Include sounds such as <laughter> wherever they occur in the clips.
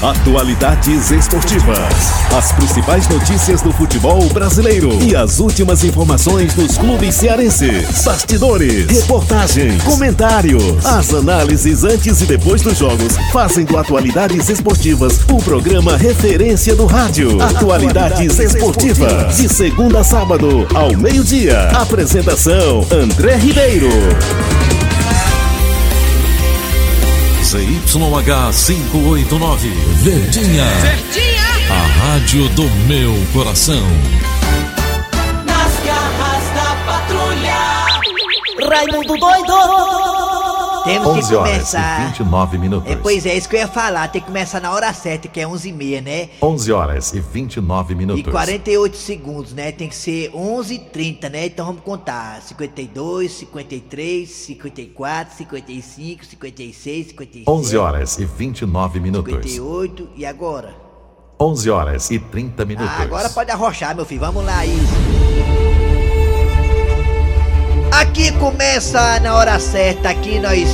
Atualidades esportivas. As principais notícias do futebol brasileiro e as últimas informações dos clubes cearenses. Bastidores, reportagens, comentários. As análises antes e depois dos jogos fazem do Atualidades Esportivas o programa referência do rádio. Atualidades Esportivas. De segunda a sábado, ao meio-dia. Apresentação: André Ribeiro. ZYH 589, Verdinha. Verdinha. A rádio do meu coração. Nas garras da patrulha. Raimundo doido! Temos que 11 horas começar. e 29 minutos. É, pois é, isso que eu ia falar. Tem que começar na hora certa, que é 11h30, né? 11 horas e 29 minutos. E 48 segundos, né? Tem que ser 11h30, né? Então vamos contar: 52, 53, 54, 55, 56, 57. 11 horas e 29 minutos. 58 e agora? 11 horas e 30 minutos. Ah, agora pode arrochar, meu filho. Vamos lá, isso. Aqui começa na hora certa. Aqui nós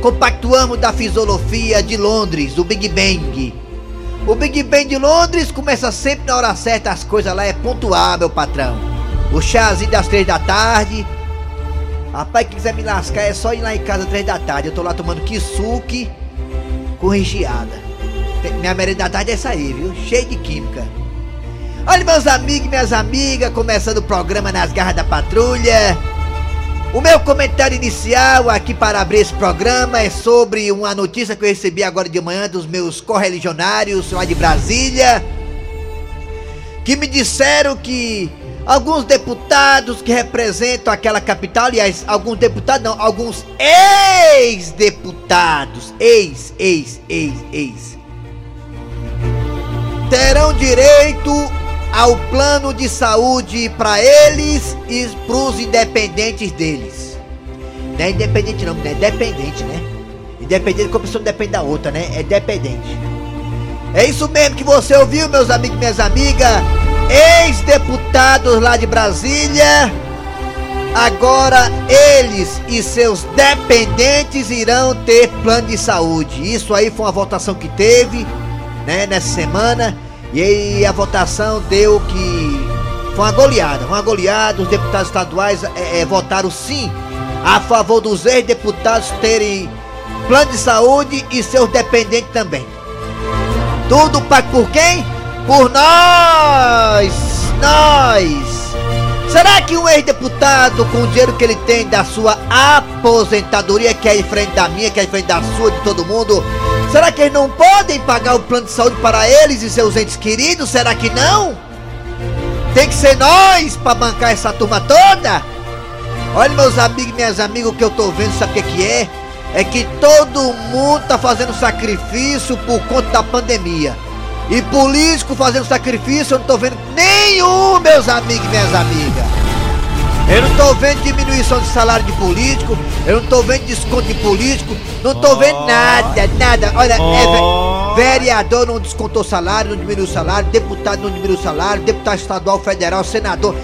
compactuamos da fisiologia de Londres, o Big Bang. O Big Bang de Londres começa sempre na hora certa. As coisas lá é pontual, meu patrão. O chazinho das três da tarde. Rapaz, quem quiser me lascar é só ir lá em casa três da tarde. Eu tô lá tomando kisuke com recheada. Minha merenda da tarde é essa aí, viu? Cheio de química. Olha, meus amigos e minhas amigas, começando o programa Nas Garras da Patrulha. O meu comentário inicial aqui para abrir esse programa é sobre uma notícia que eu recebi agora de manhã dos meus correligionários lá de Brasília, que me disseram que alguns deputados que representam aquela capital, aliás, alguns deputados não, alguns ex-deputados, ex, ex, ex, ex, terão direito ao plano de saúde para eles e para os independentes deles. Não é independente não, é dependente, né? Independente que a pessoa depende da outra, né? É dependente. É isso mesmo que você ouviu, meus amigos e minhas amigas. Ex-deputados lá de Brasília. Agora eles e seus dependentes irão ter plano de saúde. Isso aí foi uma votação que teve, né, nessa semana. E aí a votação deu que foi uma goleada, uma goleada. Os deputados estaduais é, é, votaram sim a favor dos ex-deputados terem plano de saúde e seus dependentes também. Tudo pago por quem? Por nós! Nós! Será que um ex-deputado, com o dinheiro que ele tem da sua aposentadoria, que é diferente da minha, que é diferente da sua, de todo mundo, será que eles não podem pagar o plano de saúde para eles e seus entes queridos? Será que não? Tem que ser nós para bancar essa turma toda? Olha, meus amigos e minhas amigas, o que eu tô vendo, sabe o que, que é? É que todo mundo tá fazendo sacrifício por conta da pandemia. E político fazendo sacrifício, eu não tô vendo nenhum, meus amigos e minhas amigas. Eu não tô vendo diminuição de salário de político, eu não tô vendo desconto de político, não tô vendo nada, nada. Olha, é, ve- vereador não descontou salário, não diminuiu salário, deputado não diminuiu salário, deputado estadual, federal, senador.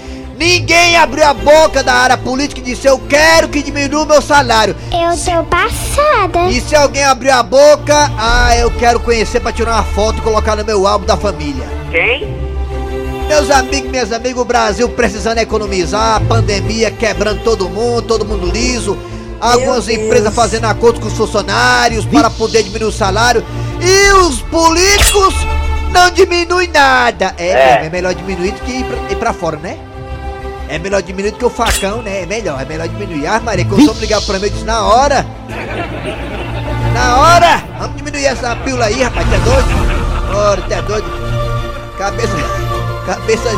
Ninguém abriu a boca da área política e disse: Eu quero que diminua o meu salário. Eu tô passada. E se alguém abrir a boca, ah, eu quero conhecer pra tirar uma foto e colocar no meu álbum da família. Quem? Meus amigos, minhas amigas, o Brasil precisando economizar, a pandemia quebrando todo mundo, todo mundo liso, algumas empresas fazendo acordo com os funcionários para poder diminuir o salário e os políticos não diminuem nada. É, É. é melhor diminuir do que ir pra, ir pra fora, né? É melhor diminuir do que o facão, né? É melhor, é melhor diminuir. Ah, Maria, quando o ligar pra mim, eu disse na hora. Na hora! Vamos diminuir essa pílula aí, rapaz, tá doido? Ora, tá doido? Cabeça. Cabeça.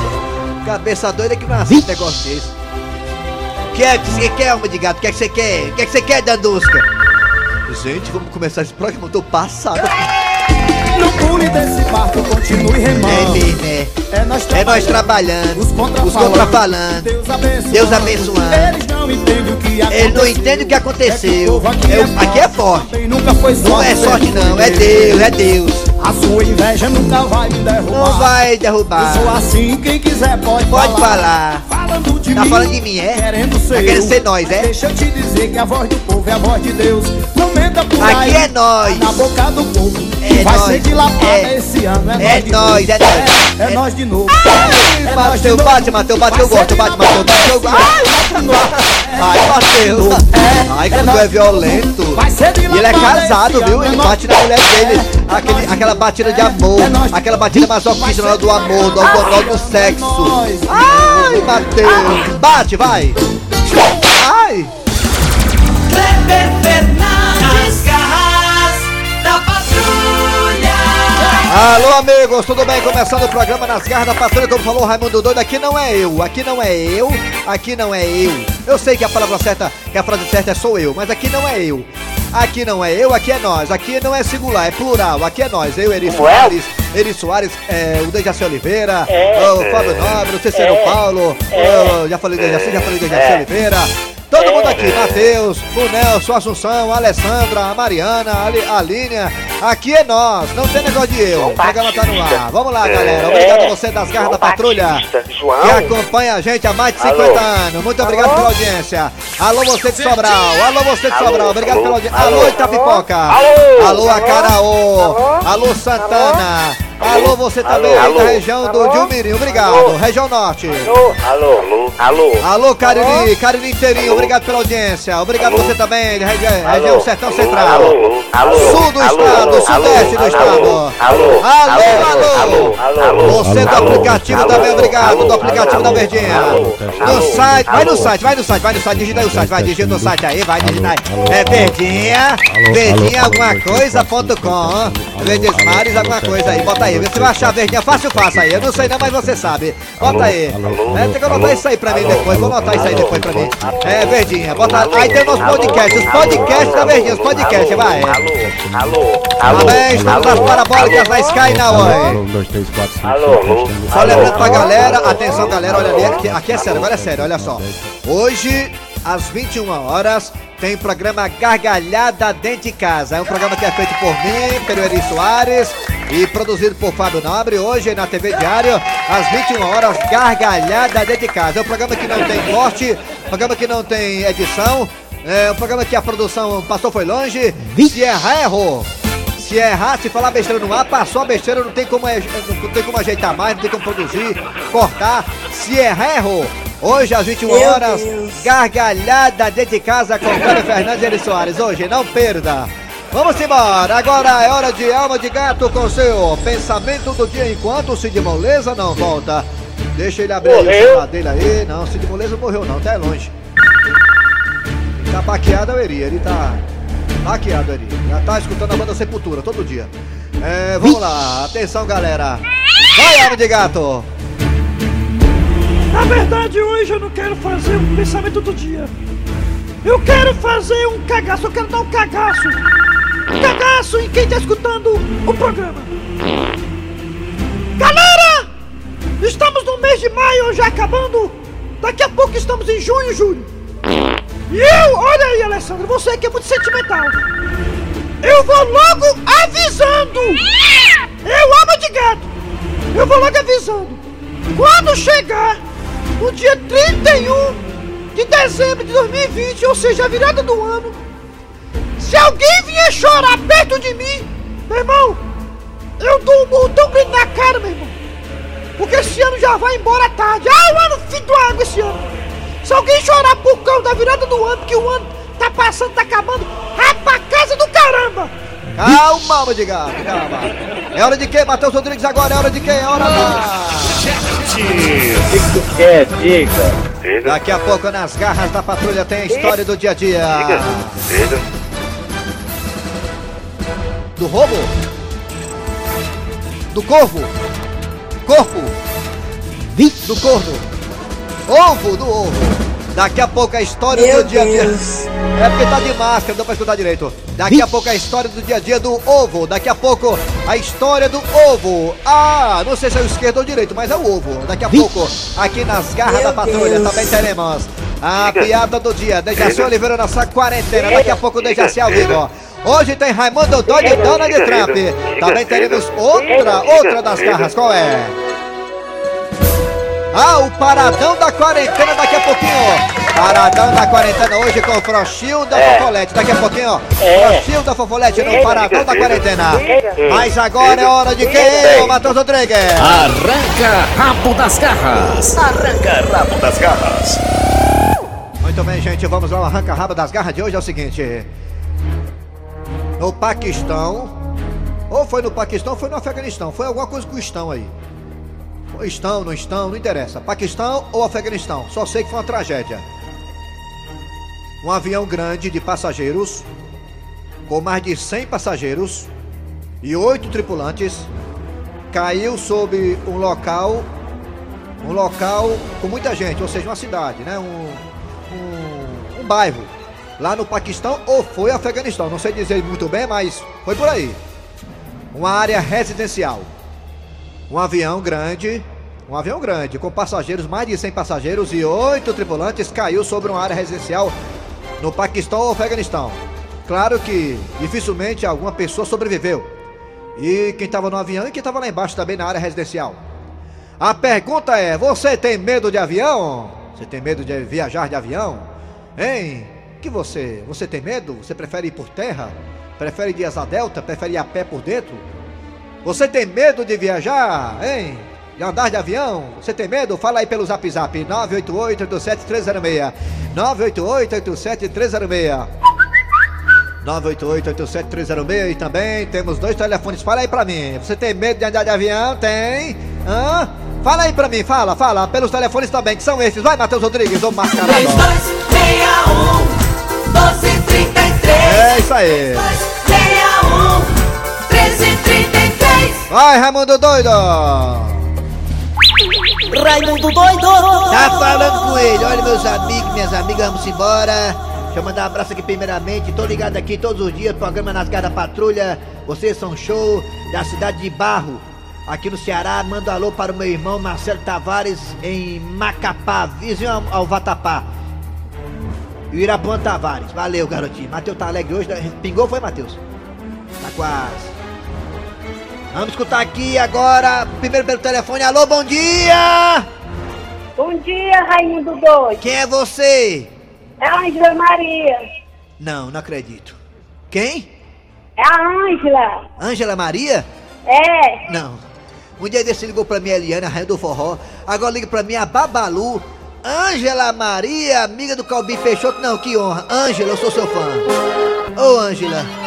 Cabeça doida que não aceita um negócio desse. O que é que você quer, alma de gato? O que é que você quer? O que é que você quer, Dandusca? Gente, vamos começar esse programa, eu tô passado. Desse barco, continue É remando. mesmo, é. É nós É nós trabalhando, Os contrafalando. Deus abençoando. Deus abençoando. Eles não entendem o que aconteceu. Ele não entende o que aconteceu. É É o- aqui é forte. Nunca foi sorte. Não é sorte não, é Deus, é Deus. A sua inveja nunca vai me derrubar. Não vai Eu derrubar. sou assim, quem quiser pode, Pode falar. De Tá falando de mim, é? Querendo ser Tá querendo ser nós, é? Deixa eu te dizer que a voz do povo é a voz de Deus. Não menta por Aqui aí. é nós. Na boca do povo. É Vai nós. ser dilatada É. esse ano. É, É nós de nós, é nós. É, é É- nós de novo. Ai, É de Mateus, novo. bate, Mateus, bate que eu gosto, bate, Mateus, bate que eu gosto. Ai, Mateus. Ai, quando é violento. Vai ser E ele é casado, viu? É Ele nós bate de na mulher dele. É Aquele, de aquela batida de amor. É de Aquela batida masoquista do amor, do amor do sexo. nós. Ai, Mateus. Bate, vai. Ai. Kleber Fernandes, garras da patrulha. Alô, amigos, tudo bem? Começando o programa Nas Garras da Patrulha, como falou o Raimundo Doido, aqui não é eu, aqui não é eu, aqui não é eu. Eu sei que a palavra certa, que a frase certa é sou eu, mas aqui não é eu. Aqui não é eu, aqui é nós. Aqui não é singular, é plural. Aqui é nós. Eu, Eri Soares, Eri Soares, é, o Dejaci Oliveira, o Fábio Nobre, o Cícero Paulo, o- já falei Dejaci, já falei Dejaci Oliveira. Todo mundo aqui, Matheus, o Nelson, Assunção, a Alessandra, a Mariana, a, Ali- a Línia. Aqui é nós, não tem negócio de eu. O programa tá no ar. Vamos lá, galera. Obrigado a você das garras da patrulha. Que acompanha a gente há mais de 50 anos. Muito obrigado pela audiência. Alô, você de Sobral. Alô, você de Sobral. Obrigado pela audiência. Alô, Itapipoca. Alô, Acaraô. Alô, Santana. Alô, você também aí da região do Dilmirim. Obrigado. Região Norte. Alô, alô, alô. Alô, Cariri, Cariri inteirinho, obrigado pela audiência. Obrigado você também, regi- região Sertão Central. Alô, alô. Sul do estado, sudeste do estado. Alô, Alô, alô. alô. Você do alô, aplicativo alô, também, obrigado. alô, Do aplicativo da alô, Verdinha. alô, No alô, site, vai no alô. site, vai no site, vai no site, digita aí o site, vai, digita no site aí, vai, digita aí. É Verdinha, Verdinha alguma coisa ponto com. Verdes Mares, alguma coisa aí, bota aí. Você vai achar Verdinha fácil, fácil aí. Eu não sei não, mas você sabe. Bota aí. É, tem que anotar isso aí pra mim depois, vou anotar isso aí depois pra mim. É, Verdinha, bota aí tem os podcasts, os podcasts da Verdinha, os podcasts, vai. Alô, alô, alô. Parabéns, estamos nas parabólicas na Sky na Oi. Dois, três, quatro, cinco, Alô, seis, alô. sete, Só lembrando pra galera, atenção galera, olha ali, aqui é sério, agora é sério, olha só. Hoje, às 21 horas, tem programa Gargalhada Dentro de Casa. É um programa que é feito por mim, pelo Eri Soares e produzido por Fábio Nobre, hoje na TV Diário, às 21 horas, Gargalhada Dentro de Casa. É um programa que não tem corte, programa que não tem edição, é um programa que a produção passou foi longe, se errar, errou. Se errar, se falar besteira no ar, passou a besteira, não tem como, é- não tem como ajeitar mais, não tem como produzir, cortar. Se errar, errou. Hoje, às 21 horas, gargalhada dentro de casa com Cláudio Fernandes e Eri Soares. Hoje, não perda. Vamos embora, agora é hora de alma de gato com seu pensamento do dia enquanto o Cid Moleza não volta. Deixa ele abrir aí o Morreu? celular dele aí. Não, Cid Moleza morreu não, até longe. Ele tá baqueado, é o Eri, ele tá baqueado, Eri. Já tá escutando a banda Sepultura todo dia. É, vamos lá, atenção galera. Vai, alma de gato. Na verdade, hoje eu não quero fazer um pensamento do dia. Eu quero fazer um cagaço, eu quero dar um cagaço. Um cagaço em quem tá escutando o programa. Galera! Estamos no mês de maio já acabando. Daqui a pouco estamos em junho, julho. E eu, olha aí, Alessandro, você que é muito sentimental. Eu vou logo avisando. Eu amo de gato. Eu vou logo avisando. Quando chegar no dia 31 de dezembro de 2020, ou seja, a virada do ano, se alguém vier chorar perto de mim, meu irmão, eu dou um murro tão grande na cara, meu irmão. Porque esse ano já vai embora tarde. Ah, o ano fim do água esse ano. Se alguém chorar por causa da virada do ano, que o ano tá passando, tá acabando, vai pra casa do caramba. Calma, alma de gato, calma. É hora de quê, Matheus Rodrigues? Agora é hora de quê? É hora da... É, diga. Daqui a pouco, nas garras da patrulha, tem a história do dia a dia. Diga. Do roubo? Do corvo? Corpo? Do corno? Ovo do ovo. Daqui a pouco a história do dia a dia. É porque tá de máscara, não dá pra escutar direito. Daqui a pouco a história do dia a dia do ovo. Daqui a pouco a história do ovo. Ah, não sei se é o esquerdo ou o direito, mas é o ovo. Daqui a pouco, aqui nas garras da patrulha, também teremos a piada do dia. Dejaci Oliveira nessa quarentena. Daqui a pouco o Dejaci ao vivo. Hoje tem Raimundo Doido e Donald Trump. Também teremos outra, outra das garras. Qual é? Ah, o paradão da quarentena daqui a pouquinho, ó. Paradão da quarentena hoje com o Frochilda É. Fofolete. Daqui a pouquinho, ó. É. Frochilda Fofolete no paradão da quarentena. Mas agora é hora de quem, ô Matheus Rodrigues? Arranca rabo das garras. Arranca rabo das garras. Muito bem, gente, vamos lá. O arranca-rabo das garras de hoje é o seguinte: No Paquistão, ou foi no Paquistão ou foi no Afeganistão, foi alguma coisa com o estão aí. Estão, não estão, não interessa. Paquistão ou Afeganistão, só sei que foi uma tragédia. Um avião grande de passageiros, com mais de 100 passageiros e oito tripulantes, caiu sobre um local um local com muita gente, ou seja, uma cidade, né? Um, um, um bairro lá no Paquistão ou foi Afeganistão, não sei dizer muito bem, mas foi por aí. Uma área residencial. Um avião grande, um avião grande com passageiros, mais de 100 passageiros e oito tripulantes caiu sobre uma área residencial no Paquistão ou Afeganistão. Claro que dificilmente alguma pessoa sobreviveu. E quem estava no avião e quem estava lá embaixo também na área residencial. A pergunta é: você tem medo de avião? Você tem medo de viajar de avião? Hein? Que você? Você tem medo? Você prefere ir por terra? Prefere de asa delta? Prefere ir a pé por dentro? Você tem medo de viajar? Hein? De andar de avião? Você tem medo? Fala aí pelo zap zap 988-87306 988-87306 988-87306 e também temos dois telefones. Fala aí pra mim. Você tem medo de andar de avião? Tem? Hã? Fala aí pra mim, fala, fala. Pelos telefones também, que são esses. Vai, Matheus Rodrigues, ô mascarado. 3261 1233 É isso aí. 261 1333 Vai, Raimundo Doido. Raimundo doido! Tá falando com ele. Olha, meus amigos, minhas amigas, vamos embora. Deixa eu mandar um abraço aqui primeiramente. Tô ligado aqui todos os dias, programa Nas Garras da Patrulha. Vocês são show da cidade de Barro, aqui no Ceará. Manda um alô para o meu irmão Marcelo Tavares em Macapá, vizinho ao, ao Vatapá. E o Irapuã Tavares. Valeu, garotinho. Matheus tá alegre hoje. né? Pingou, foi, Matheus? Tá quase. Vamos escutar aqui agora, primeiro pelo telefone. Alô, bom dia! Bom dia, Raimundo Doido. Quem é você? É a Ângela Maria. Não, não acredito. Quem? É a Ângela. Ângela Maria? É. Não. Um dia desse ligou pra mim a Eliana, a rainha do forró. Agora liga pra mim a Babalu. Ângela Maria, amiga do Calbi Peixoto. Não, que honra. Ângela, eu sou seu fã. Ô, Ângela.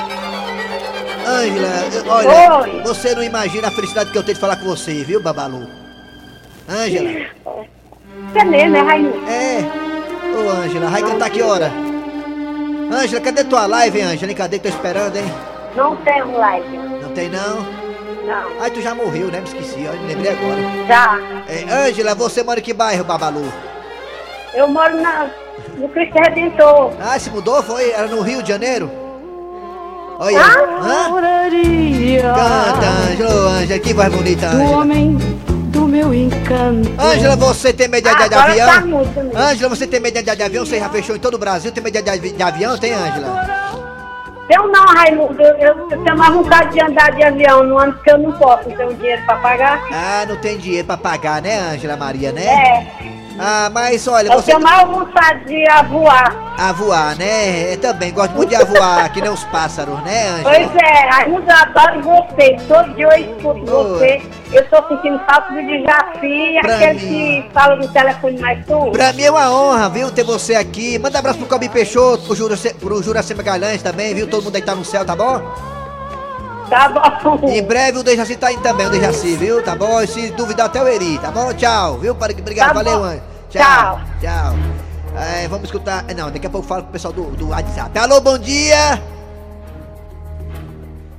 Ângela, olha, Oi. você não imagina a felicidade que eu tenho de falar com você, viu, Babalu? Ângela. Você mesmo, é Raimundo? É. Ô, Ângela, vai cantar que hora? Ângela, cadê tua live, hein, Ângela? Cadê? Tô esperando, hein? Não tem live. Não tem, não? Não. Ai, tu já morreu, né? Me esqueci, ó, me lembrei agora. Já. É, Ângela, você mora em que bairro, Babalu? Eu moro na, no Cristo Redentor. Ah, se mudou? Foi? Era no Rio de Janeiro? Olha. Ah, Hã? Canta, Ângela, Ô, Ângela, que voz bonita, Do Ângela. homem do meu encanto. Ângela, você tem medo de, de, de Agora avião? tá. Ângela, você tem medo de, de, de avião? Você já fechou em todo o Brasil? Tem medo de, de, de avião? Tem, Ângela? Eu não, Raimundo. Eu, eu, eu tenho mais vontade de andar de avião no ano que eu não posso. Não tenho dinheiro pra pagar. Ah, não tem dinheiro pra pagar, né, Ângela Maria, né? É. Ah, mas olha, Eu você tenho mais vontade de voar. a voar, né? Eu também gosto muito de voar, que nem os pássaros, né, Ângela? Pois é, eu adoro você. Todo dia eu escuto você. Eu tô sentindo falta do Dejaci, aquele mim. que fala no telefone mais tu. Pra mim é uma honra, viu, ter você aqui. Manda um abraço pro Calbi Peixoto, pro Juraci, pro Juraci Magalhães também, viu? Todo mundo aí tá no céu, tá bom? Tá bom. Em breve o Dejaci tá indo também, o Dejaci, viu? Tá bom? E se duvidar até o Eri, tá bom? Tchau, viu? Obrigado, Tá valeu, bom. Tchau. Tchau. É, vamos escutar. Não, daqui a pouco eu falo com o pessoal do, do WhatsApp. Alô, bom dia!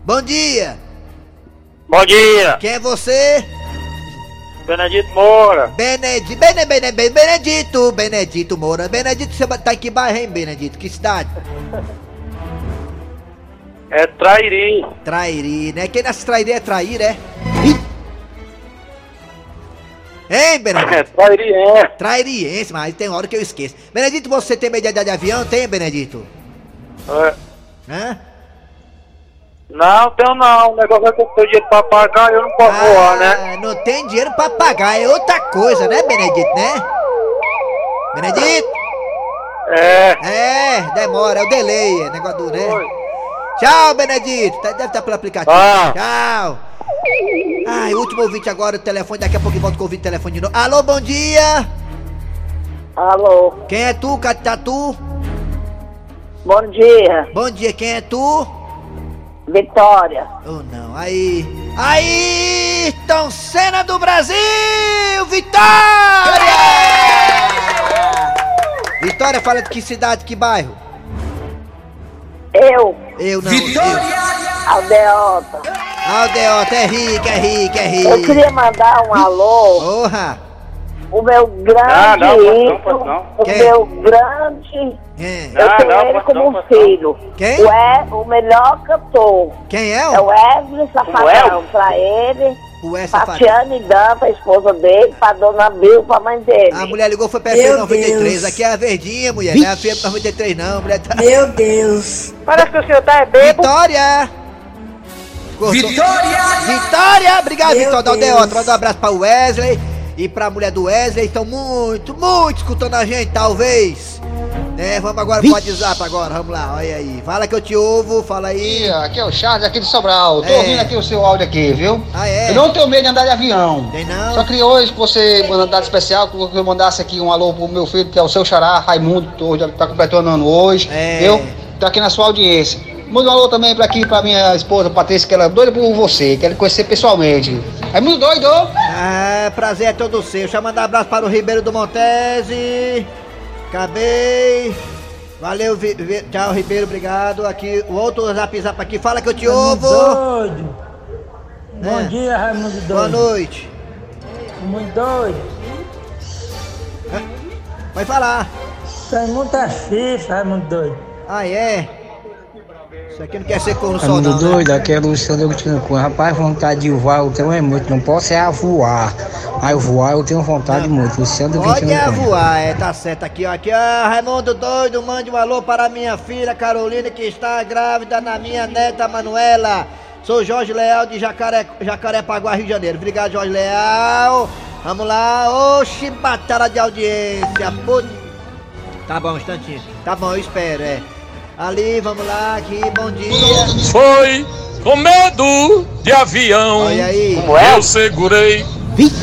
Bom dia! Bom dia, Quem é você? Benedito Moura. Benedito, Bene, Bene, Bene- Benedito, Benedito Moura. Benedito, você tá em que bairro, hein, Benedito? Que cidade? É Trairi. Trairi, né? Quem nasce trairi é trair, é? Hein, Benedito? É Trairi, é. Trairiense, mas tem hora que eu esqueço. Benedito, você tem medo de de avião? Tem, Benedito? é. Hã? Não, tenho não. O negócio é que eu tenho dinheiro pra pagar e eu não posso voar, né? Ah, não tem dinheiro pra pagar, é outra coisa, né, Benedito, né? Benedito? É. É, demora, é o delay, é negócio do, né? Tchau, Benedito. Tá- Deve estar pelo aplicativo. Ah. Tchau. Ai, último ouvinte agora, o telefone, daqui a pouco eu volto com o ouvinte telefone de novo. Alô, bom dia! Alô, Quem é tu, Catatu? bom dia, Bom dia, quem é tu? Vitória. Oh, não, aí... Aí, Tom Cena do Brasil! Vitória! Vitória, fala de que cidade, que bairro? Eu, Eu não, Aldeota. eu. Aldeota, é rica, é rica, é Eu rica. queria mandar um alô, Porra! o meu grande Ah, não, pode não, pode não. o Quem? meu grande... Quem? Eu tenho não, ele como não, um não. filho. Quem? O, é, o melhor cantor. Quem é? É o o- Wesley Safadão, é? pra ele, O. Tatiane Danta, a esposa dele, pra Dona Bill, pra mãe dele. A mulher ligou foi pra FM 93. Aqui é a verdinha, mulher. Não é a FM 93, não. Mulher tá. Meu Deus. Parece que o senhor tá bebo. Vitória! Cortou. Vitória! Vitória! Obrigado, Meu Deus. Aldeota. Manda um abraço pra Wesley e pra mulher do Wesley. Estão muito, muito escutando a gente, talvez. Né? Vamos agora pro WhatsApp agora. Vamos lá, olha aí. Fala que eu te ouvo, fala aí. Aqui é o Charles, aqui de Sobral. Tô É. ouvindo aqui o seu áudio aqui, viu? Ah, é? Eu não tenho medo de andar de avião. Tem não? Só queria hoje que você um dado especial, que eu mandasse aqui um alô pro meu filho, que é o seu xará, Raimundo, que tá completando ano hoje. É. Eu tô aqui na sua audiência. Manda um alô também pra aqui, pra minha esposa, Patrícia, que ela é doida por você, quero conhecer pessoalmente. Raimundo doido! Ah, prazer é todo seu. Deixa eu mandar um abraço para o Ribeiro do Montese. Acabei. Valeu, Vi- Vi- tchau, Ribeiro, obrigado. Aqui, o outro zap zap aqui, fala que eu te ouvo. Doido. Bom É. dia, Raimundo Doido. Boa noite. Muito doido. Vai falar. Tem muita chifre, Raimundo Doido. Ah, é? Isso aqui não quer ser corno só, Raimundo não, né? doido, aqui é Luciano com Rapaz, vontade de voar eu tenho é muito, não posso é a voar. Mas voar eu tenho vontade muito. Luciano do Pode é 21 voar, é, tá certo aqui, ó. Aqui, ó, Raimundo Doido, mande um alô para minha filha Carolina, que está grávida na minha neta Manuela. Sou Jorge Leal de Jacaré, Jacarepaguá, Rio de Janeiro. Obrigado, Jorge Leal. Vamos lá, oxi, batalha de audiência. Pô. Tá bom, um instantinho. Tá bom, eu espero, é. Ali, vamos lá, aqui, bom dia. Foi com medo de avião. Olha aí. Eu segurei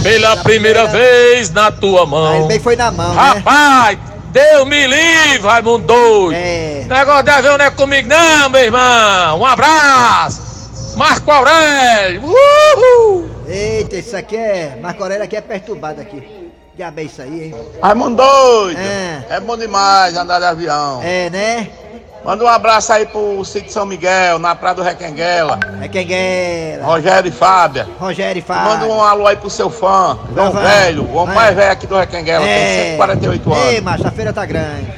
pela primeira vez na tua mão. Ele bem foi na mão, né? Rapaz, Deus me livre, Raimundo doido. É. Negócio de avião não é comigo, não, meu irmão. Um abraço. Marco Aurélio. Uhul. Eita, isso aqui é. Marco Aurélio aqui é perturbado aqui. Diabo é isso aí, hein? Raimundo doido! É. É bom demais andar de avião. É, né? Manda um abraço aí pro sítio São Miguel, na Praia do Requenguela. Requenguela. Rogério e Fábia. Rogério e Fábia. Manda um alô aí pro seu fã, João. Velho, o homem É. mais velho aqui do Requenguela, É. tem 148 anos. Ei, macho, a feira tá grande.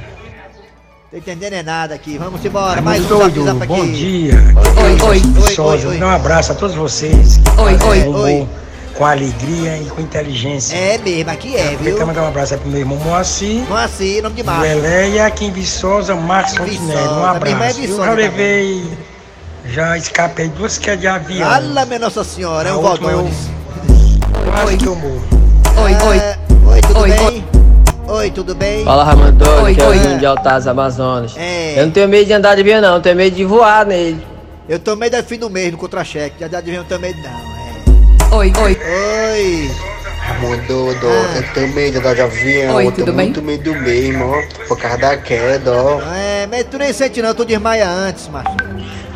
Tô entendendo é nada aqui. Vamos embora. Mais um doido, zap zap aqui. bom dia. Oi, oi, oi, Soja, oi, oi. Dá um abraço a todos vocês. Oi, oi, oi. Com alegria e com inteligência. É mesmo, aqui é, viu? Quero mandar um abraço aí pro meu irmão Moacir. Moacir, nome de e aqui em Viçosa, Marcos Fontenelle. Um é abraço. Viçosa Eu já também. levei, já escapei duas quedas de avião. Fala, minha Nossa Senhora, é A o última eu-. Quase que eu morro. Oi, oi. Oi, tudo bem? Oi, tudo bem? Fala Ramando Oi, doido, que é o oi. Júnior de Altas Amazonas. É. Eu não tenho medo de andar de avião, não, eu tenho medo de voar nele. Eu tô meio do fim do mês no contra-cheque. Já já adivinha, eu tô medo não, Oi, oi. Oi. Raimundo, eu tenho medo de avião, Oi, eu tenho bem? muito medo mesmo, ó, por causa da queda, ó. É, mas tu nem sente não, tu desmaia antes, macho.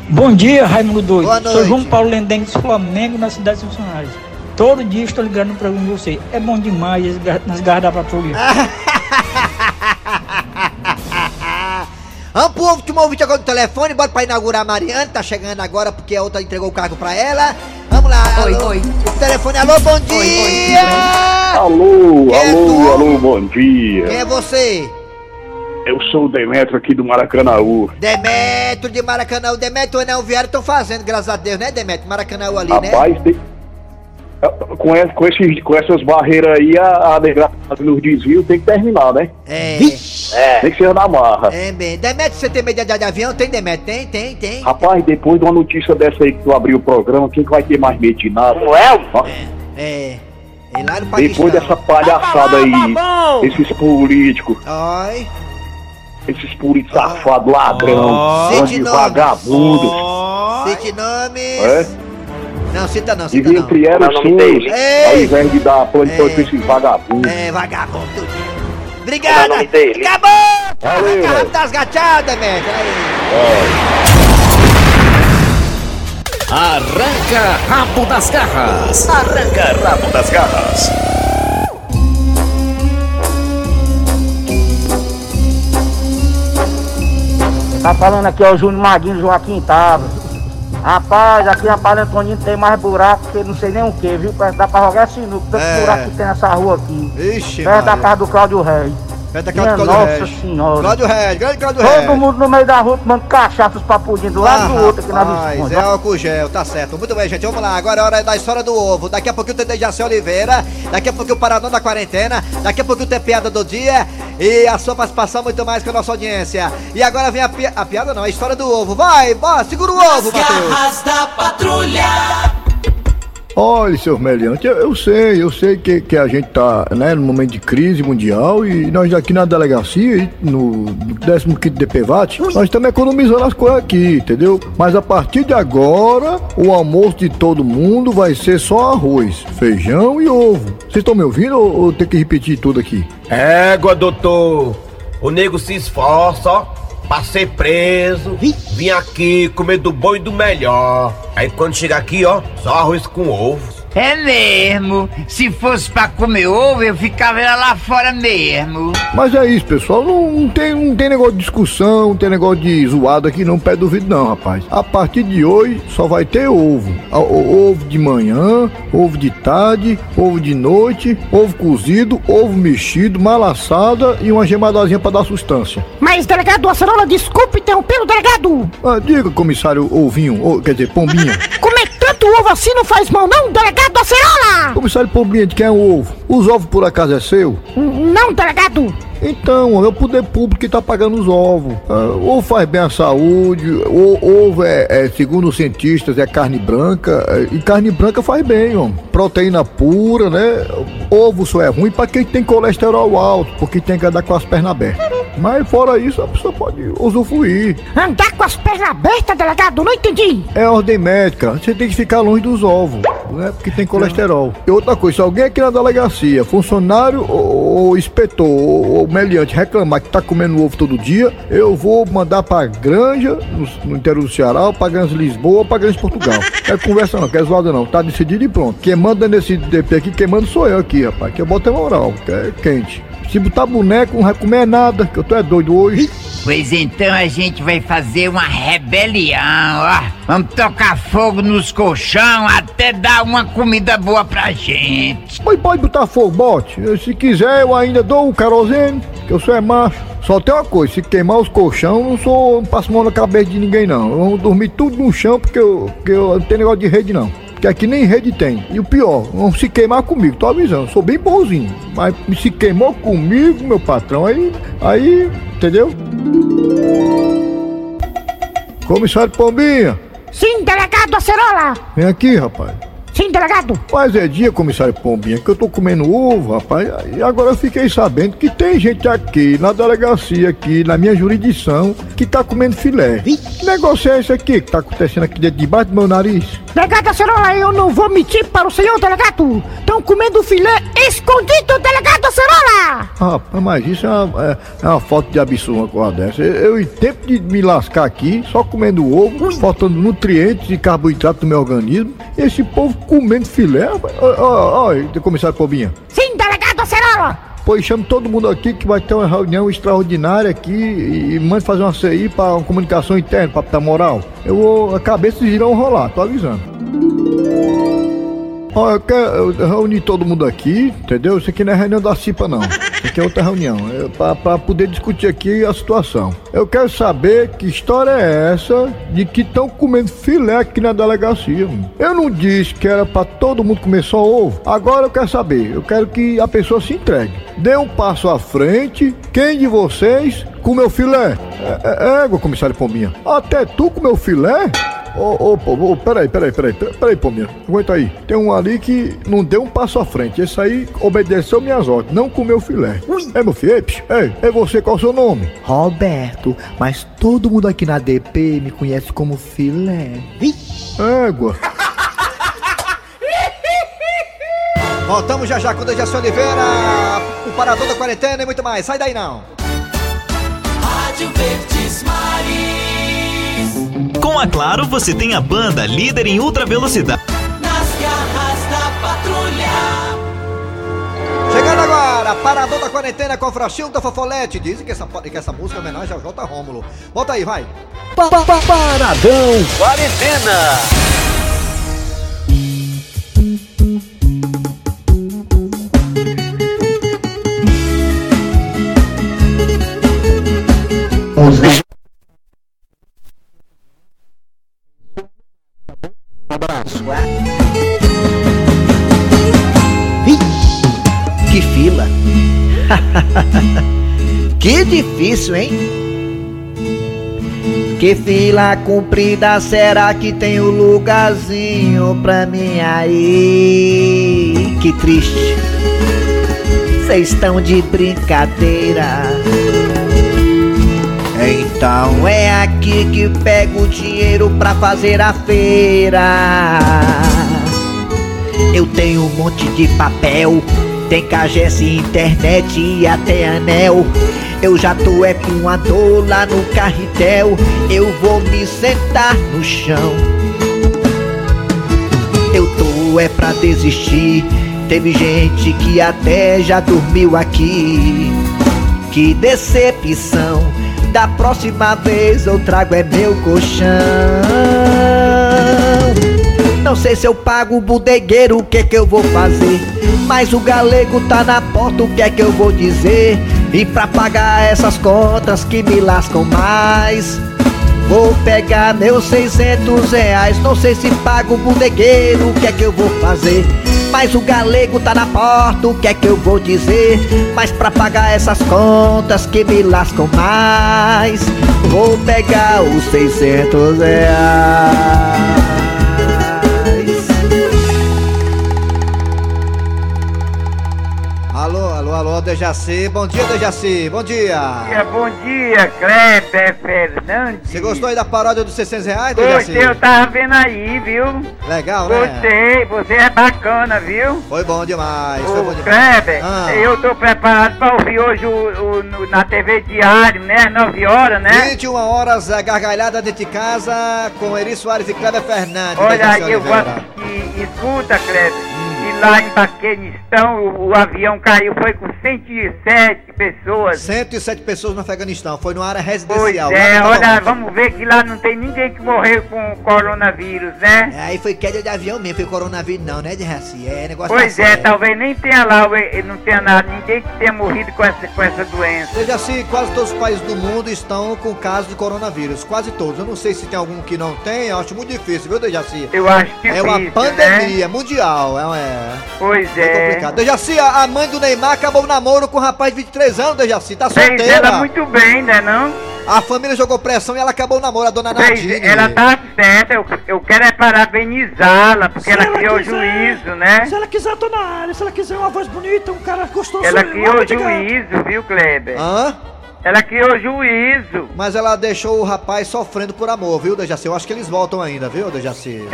Bom dia, Raimundo Doido. Boa Sou noite. João Paulo Lendengue do Flamengo, na cidade de Funcionários. Todo dia estou ligando no programa de você. É bom demais nas garras da patrulha. <laughs> Vamos pro último ouvinte agora do telefone, bora pra inaugurar a Mariana, tá chegando agora porque a outra entregou o cargo pra ela. Vamos lá, oi, alô. oi. O telefone, alô, bom dia! Alô, Quem é alô, alô, bom dia. Quem é você? Eu sou o Demetrio aqui do Maracanãú. Demetrio de Maracanã. O Demetrio e o Anel Viário estão fazendo, graças a Deus, né, Demetrio? Maracanã ali, né? Rapaz, tem, Com, esse- com, esses, com essas barreiras aí, a, a desgraça nos desvios tem que terminar, né? É. É. Tem que ser na marra. É, bem. Demetrio, você tem medo de de avião? Tem, Demetrio? Tem, tem, tem. Rapaz, depois de uma notícia dessa aí que tu abriu o programa, quem que vai ter mais medo de nada? Como é? É. E lá no Paquistão. Depois dessa palhaçada aí, esses políticos, Ai. esses políticos safados, ladrão, nomes. vagabundos. Cite nomes. É? Não, cita não, E cita não. entre elas Não, não me sim, dele. ao invés de dar pra esses vagabundos. É, vagabundo. Obrigada. Não, não me dele. Acabou. Valeu, Arranca velho. rápido das gachadas, Demetrio. Aí. Arranca rabo das garras. Arranca rabo das garras. Tá falando aqui, ó, o Júnior Maguinho Joaquim Tava. Rapaz, aqui na Palha Antonino tem mais buraco que não sei nem o que, viu? Dá pra jogar sinuca, tanto É. buraco que tem nessa rua aqui. Ixi, Perto da casa do Cláudio Reis. Perto da Minha casa do Cláudio Nossa Regis. Senhora. Cláudio Regis, grande Cláudio Todo Regis. mundo no meio da rua tomando cachaça, os papudinhos do lado do outro aqui na Visconde. é álcool gel, tá certo. Muito bem, gente, vamos lá. Agora é hora da história do ovo. Daqui a pouquinho tem Jaci Oliveira, daqui a pouquinho o Paradão da Quarentena, daqui a pouquinho tem Piada do Dia e a sua participação muito mais com a nossa audiência. E agora vem a, pi- a piada, não, a história do ovo. Vai, bora, segura o ovo, Matheus. Garras da patrulha. Olha, seu Meliante, eu, eu sei, eu sei que, que a gente tá né, num momento de crise mundial e nós aqui na delegacia, no 15 DPVAT, nós estamos economizando as coisas aqui, entendeu? Mas a partir de agora, o almoço de todo mundo vai ser só arroz, feijão e ovo. Vocês estão me ouvindo ou, ou tem que repetir tudo aqui? Égua, doutor. O nego se esforça, ó, pra ser preso. Vim aqui comer do bom e do melhor. Aí quando chega aqui, ó, só arroz com ovo. É mesmo. Se fosse pra comer ovo, eu ficava lá fora mesmo. Mas é isso, pessoal. Não, não tem, não tem negócio de discussão, não tem negócio de zoado aqui, não. Pé duvido, não, rapaz. A partir de hoje só vai ter ovo. O- Ovo de manhã, ovo de tarde, ovo de noite, ovo cozido, ovo mexido, malaçada e uma gemadazinha pra dar sustância. Mas, delegado Acerola, desculpe interromper o delegado. Ah, diga, comissário Ovinho, ou, quer dizer, Pombinha. <laughs> Comer tanto ovo assim não faz mal, não, delegado Acerola? comissário Pombinha, de quem é o ovo? Os ovos por acaso é seu? Não, delegado. Então, é o poder público que tá pagando os ovos. Ah, ovo faz bem à saúde, o, ovo é, é, segundo os cientistas, é carne branca, é, e carne branca faz bem, ó. Proteína pura, né? Ovo só é ruim pra quem tem colesterol alto, porque tem que andar com as pernas abertas. Mas fora isso, a pessoa pode usufruir. Andar com as pernas abertas, delegado, não entendi. É ordem médica, você tem que ficar longe dos ovos, né? Porque tem colesterol. E outra coisa, se alguém aqui na delegacia, funcionário ou, ou inspetor ou, ou meliante reclamar que tá comendo ovo todo dia, eu vou mandar pra granja, no, no interior do Ceará, ou pra granja de Lisboa, ou pra granja de Portugal. Não <laughs> é conversa não, quer zoada não, tá decidido e pronto. Quem manda nesse DP aqui, quem manda sou eu aqui, rapaz, que eu boto é moral, que é quente. Se botar boneco, não vai comer nada, que eu tô é doido hoje. Pois então a gente vai fazer uma rebelião, ó. Vamos tocar fogo nos colchão até dar uma comida boa pra gente. Mas pode botar fogo, bote. Se quiser, eu ainda dou o querosene, que eu sou é macho. Só tem uma coisa, se queimar os colchão, não sou, não passo mão na cabeça de ninguém não. Vou dormir tudo no chão porque eu, porque eu não tenho negócio de rede não. Porque aqui nem rede tem. E o pior, não se queimar comigo, tô avisando, sou bem bonzinho. Mas se queimou comigo, meu patrão, aí, aí, entendeu? Comissário Pombinha, Sim, delegado Acerola. vem aqui, rapaz. Sim, delegado. Mas é dia, comissário Pombinha, que eu tô comendo ovo, rapaz. E agora eu fiquei sabendo que tem gente aqui na delegacia, aqui na minha jurisdição, que tá comendo filé. Que negócio é esse aqui que tá acontecendo aqui dentro debaixo do meu nariz? Delegado Acerola, eu não vou mentir para o senhor, delegado. Estão comendo filé escondido, delegado Acerola. Rapaz, mas isso é uma, é, é uma falta de absurdo uma coisa dessa. Eu, eu, em tempo de me lascar aqui, só comendo ovo, faltando nutrientes e carboidratos no meu organismo, esse povo comendo filé. rapaz. Ó, ó, ó, comissário Pombinha. Sim, delegado Acerola. Pois chame todo mundo aqui que vai ter uma reunião extraordinária aqui e mande fazer uma CI para uma comunicação interna, para dar moral. Eu vou, a cabeça irão rolar, tô avisando. Ó, eu quero eu reunir todo mundo aqui, entendeu? Isso aqui não é reunião da CIPA, não. Aqui é outra reunião, é pra poder discutir aqui a situação. Eu quero saber que história é essa de que estão comendo filé aqui na delegacia. mano. Eu não disse que era pra todo mundo comer só ovo. Agora eu quero saber, eu quero que a pessoa se entregue. Dê um passo à frente. Quem de vocês comeu filé? É, é, égua, comissário Pombinha. Até tu comeu filé? Ô, ô, pô, ô, peraí, peraí, peraí, peraí, Pombinha. Aguenta aí. Tem um ali que não deu um passo à frente. Esse aí obedeceu minhas ordens, não comeu filé. É, meu filho? Ei, é você, qual é o seu nome? Roberto, mas todo mundo aqui na DP me conhece como filé. Égua. <laughs> Voltamos já já com o Dejaci Oliveira, o Parador da Quarentena e muito mais. Sai daí não. Rádio Verdes Maris. Com a Claro, você tem a banda líder em ultra velocidade. Nas garras da patrulha. Chegando agora, Parador da Quarentena com Frachilda Fofolete. Dizem que essa, que essa música é homenagem ao J. Rômulo. Volta aí, vai. Paradão Quarentena. Que difícil, hein? Que fila comprida, será que tem um lugarzinho pra mim aí? Que triste. Vocês estão de brincadeira. Então é aqui que pego o dinheiro pra fazer a feira. Eu tenho um monte de papel, tem cagesse, internet e até anel. Eu já tô é com a dor lá no carretel. Eu vou me sentar no chão. Eu tô é pra desistir. Teve gente que até já dormiu aqui. Que decepção. Da próxima vez eu trago é meu colchão. Não sei se eu pago o bodegueiro, o que é que eu vou fazer? Mas o galego tá na porta, o que é que eu vou dizer? E pra pagar essas contas que me lascam mais Vou pegar meus 600 reais Não sei se pago o bodegueiro, o que é que eu vou fazer? Mas o galego tá na porta, o que é que eu vou dizer? Mas pra pagar essas contas que me lascam mais Vou pegar os 600 reais Alô, Dejaci. Bom dia, Dejaci. Bom dia. Bom dia, Kleber Fernandes. Você gostou aí da paródia dos 600 reais, Dejaci? Gostei, eu tava vendo aí, viu? Legal, né? Gostei, você é bacana, viu? Foi bom demais, foi Ô, bom demais. Kleber, Ah. eu tô preparado pra ouvir hoje o, o- no- na TV Diário, né? 9 horas, né? 21 horas, a gargalhada dentro de casa com Eri Soares e Kleber Fernandes. Olha aí, eu Oliveira. assistir. Escuta, Kleber. E lá em Paquenistão, o, o avião caiu, foi com 107 pessoas. 107 pessoas no Afeganistão, foi numa área Pois residencial. é, lá no olha, vamos ver que lá não tem ninguém que morreu com coronavírus, né? É, Aí foi queda de avião mesmo, foi coronavírus não, né, Dejaci? É negócio Pois tá é, sério. talvez nem tenha lá, não tenha nada, ninguém que tenha morrido com essa, com essa doença. Dejaci, quase todos os países do mundo estão com casos de coronavírus, quase todos. Eu não sei se tem algum que não tem, eu acho muito difícil, viu, Dejaci? Eu acho É uma difícil, pandemia mundial, é, é. Pois É complicado. Dejaci, a mãe do Neymar acabou o namoro com um rapaz de 23 anos, Dejaci, tá Fez solteira. ela muito bem, né não? A família jogou pressão e ela acabou o namoro, a dona Nadine. ela tá certa, eu, eu quero é parabenizá-la, porque ela, ela criou quiser- juízo, né? Se ela quiser, eu tô na área. Se ela quiser uma voz bonita, um cara gostoso. Ela criou juízo, viu, Kleber? Hã? Ela criou juízo. Mas ela deixou o rapaz sofrendo por amor, viu, Dejaci? Eu acho que eles voltam ainda, viu, Dejaci? <laughs>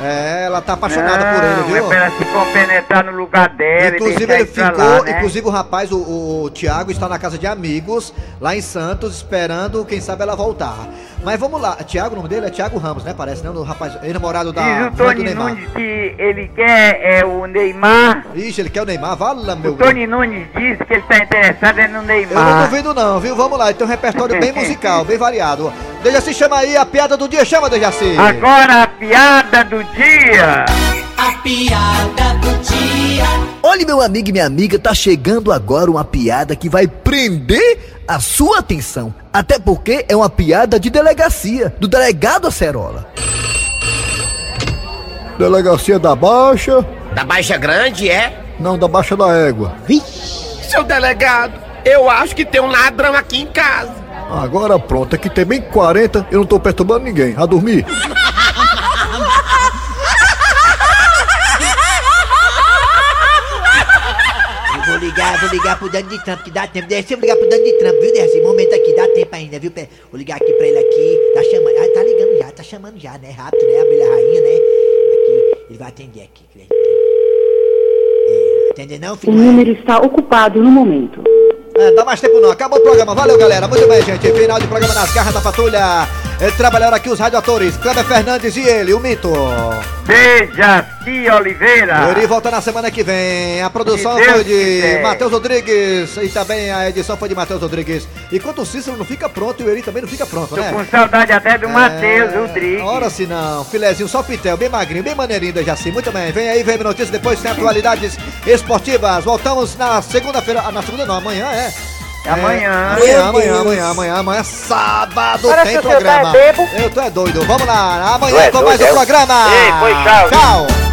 É, ela tá apaixonada por ele, Não, viu? É pra ela se compenetrar no lugar dela Inclusive ele ficou, lá, né? inclusive o rapaz, o, o Tiago, está na casa de amigos, lá em Santos, esperando, quem sabe, ela voltar. Mas vamos lá, Tiago, o nome dele é Tiago Ramos, né? Parece, né? O rapaz, ex-namorado da Diz o Tony Neymar. Nunes que ele quer é, o Neymar. Ixi, ele quer o Neymar, vala meu O Tony Nunes disse que ele tá interessado é no Eu não Neymar. duvido não, viu? Vamos lá, ele tem um repertório bem <laughs> musical, bem variado. Dejaci, chama aí a piada do dia, chama, Dejaci. Agora a piada do dia. A piada do dia. Olha, meu amigo e minha amiga, tá chegando agora uma piada que vai prender a sua atenção. Até porque é uma piada de delegacia, do delegado Acerola. Delegacia da Baixa. Da Baixa Grande, é? Não, da Baixa da Égua. Seu delegado, eu acho que tem um ladrão aqui em casa. Agora pronto, aqui tem bem 40, eu não tô perturbando ninguém. A dormir? <laughs> ligar, vou ligar pro Donald Trump, que dá tempo. Deixa eu ligar pro Donald Trump, viu? Nesse momento aqui, dá tempo ainda, viu? Vou ligar aqui pra ele aqui. Tá chamando. Ah, tá ligando já, tá chamando já, né? Rápido, né? Abelha rainha, né? Aqui, ele vai atender aqui. É, atender não, O filho? número está ocupado no momento. É, dá mais tempo não. Acabou o programa. Valeu, galera. Muito bem, gente. Final de programa nas garras da patrulha. É, trabalharam aqui os radioatores Kleber Fernandes e ele, o Mito. Dejaci Oliveira. Ele volta na semana que vem. A produção Deus foi de. Matheus Rodrigues e também a edição foi de Matheus Rodrigues. Enquanto o Cícero não fica pronto e o Eri também não fica pronto, Tô né? com saudade até do Matheus Rodrigues. Ora se não, filezinho só pitel, bem magrinho, bem maneirinho da Jaci. Muito bem, vem aí, vem notícias, depois tem atualidades esportivas. Voltamos na segunda-feira, ah, na segunda não, amanhã é. Amanhã. Amanhã, amanhã, Deus. amanhã, amanhã, amanhã, sábado Parece tem tá programa. bebo. Eu tô é doido. Vamos lá, amanhã é com mais um é? programa. Ei, foi tchau. Tchau.